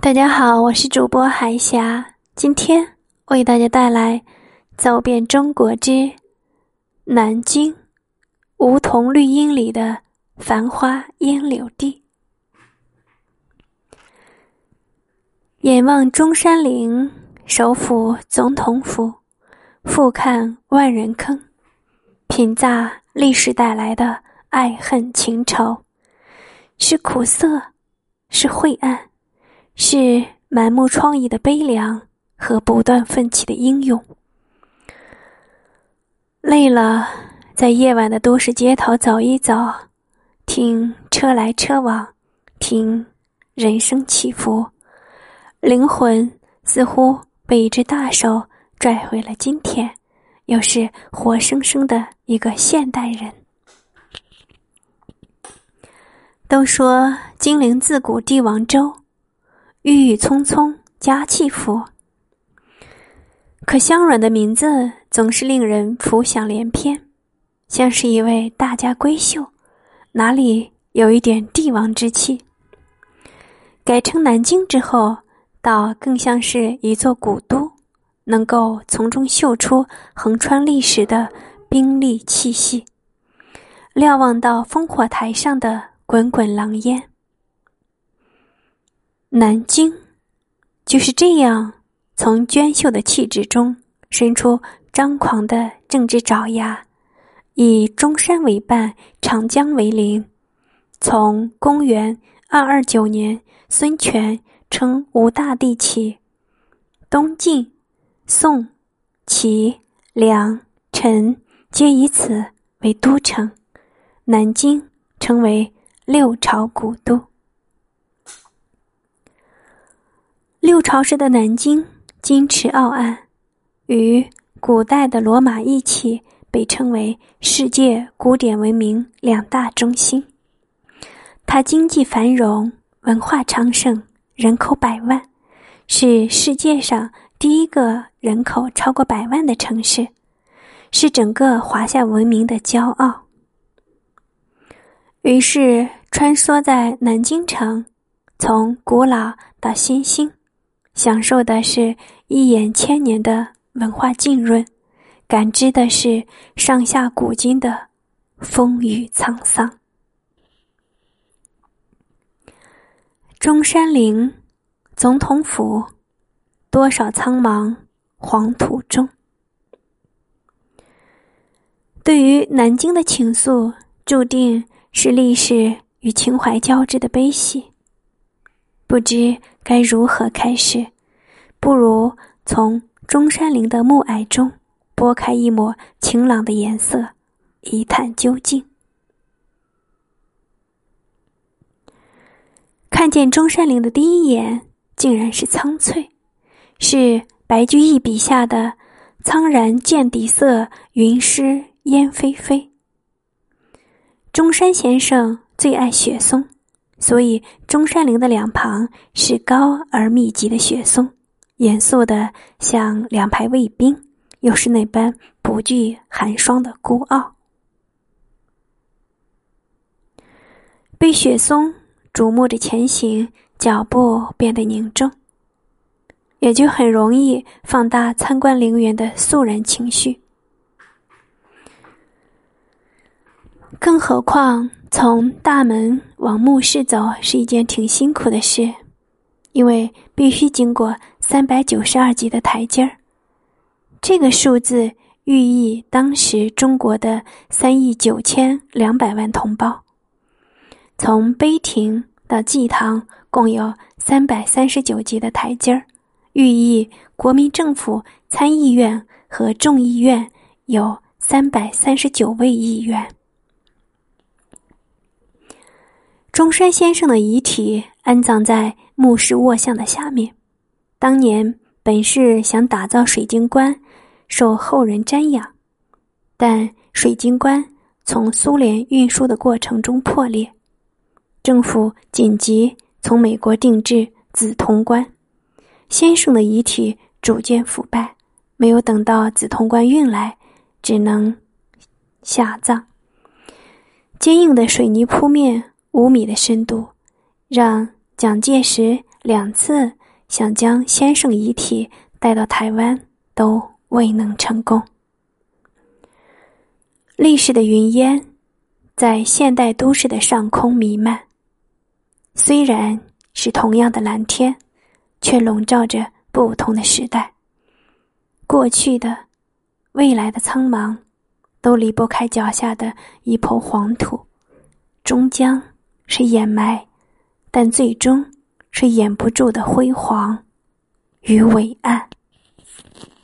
大家好，我是主播海霞，今天为大家带来《走遍中国之南京梧桐绿荫里的繁花烟柳地》。眼望中山陵，首府总统府，俯瞰万人坑，品咂历史带来的爱恨情仇，是苦涩，是晦暗。是满目疮痍的悲凉和不断奋起的英勇。累了，在夜晚的都市街头走一走，听车来车往，听人生起伏，灵魂似乎被一只大手拽回了今天，又是活生生的一个现代人。都说金陵自古帝王州。郁郁葱葱，佳气府。可香软的名字总是令人浮想联翩，像是一位大家闺秀，哪里有一点帝王之气？改称南京之后，倒更像是一座古都，能够从中嗅出横穿历史的兵力气息，瞭望到烽火台上的滚滚狼烟。南京，就是这样从娟秀的气质中伸出张狂的政治爪牙，以中山为伴，长江为邻。从公元二二九年，孙权称吴大帝起，东晋、宋、齐、梁、陈皆以此为都城，南京成为六朝古都。六朝时的南京金池奥岸，与古代的罗马一起被称为世界古典文明两大中心。它经济繁荣，文化昌盛，人口百万，是世界上第一个人口超过百万的城市，是整个华夏文明的骄傲。于是，穿梭在南京城，从古老到新兴。享受的是一眼千年的文化浸润，感知的是上下古今的风雨沧桑。中山陵，总统府，多少苍茫黄土中。对于南京的情愫，注定是历史与情怀交织的悲喜。不知该如何开始，不如从中山陵的暮霭中拨开一抹晴朗的颜色，一探究竟。看见中山陵的第一眼，竟然是苍翠，是白居易笔下的“苍然见底色，云湿烟霏霏”。中山先生最爱雪松。所以，中山陵的两旁是高而密集的雪松，严肃的像两排卫兵，又是那般不惧寒霜的孤傲。被雪松瞩目着前行，脚步变得凝重，也就很容易放大参观陵园的肃然情绪。更何况。从大门往墓室走是一件挺辛苦的事，因为必须经过三百九十二级的台阶儿。这个数字寓意当时中国的三亿九千两百万同胞。从碑亭到祭堂共有三百三十九级的台阶儿，寓意国民政府参议院和众议院有三百三十九位议员。中山先生的遗体安葬在墓室卧像的下面。当年本是想打造水晶棺，受后人瞻仰，但水晶棺从苏联运输的过程中破裂，政府紧急从美国定制紫铜棺。先生的遗体逐渐腐败，没有等到紫铜棺运来，只能下葬。坚硬的水泥铺面。五米的深度，让蒋介石两次想将先生遗体带到台湾，都未能成功。历史的云烟在现代都市的上空弥漫，虽然是同样的蓝天，却笼罩着不同的时代。过去的、未来的苍茫，都离不开脚下的一抔黄土，终将是掩埋，但最终是掩不住的辉煌与伟岸。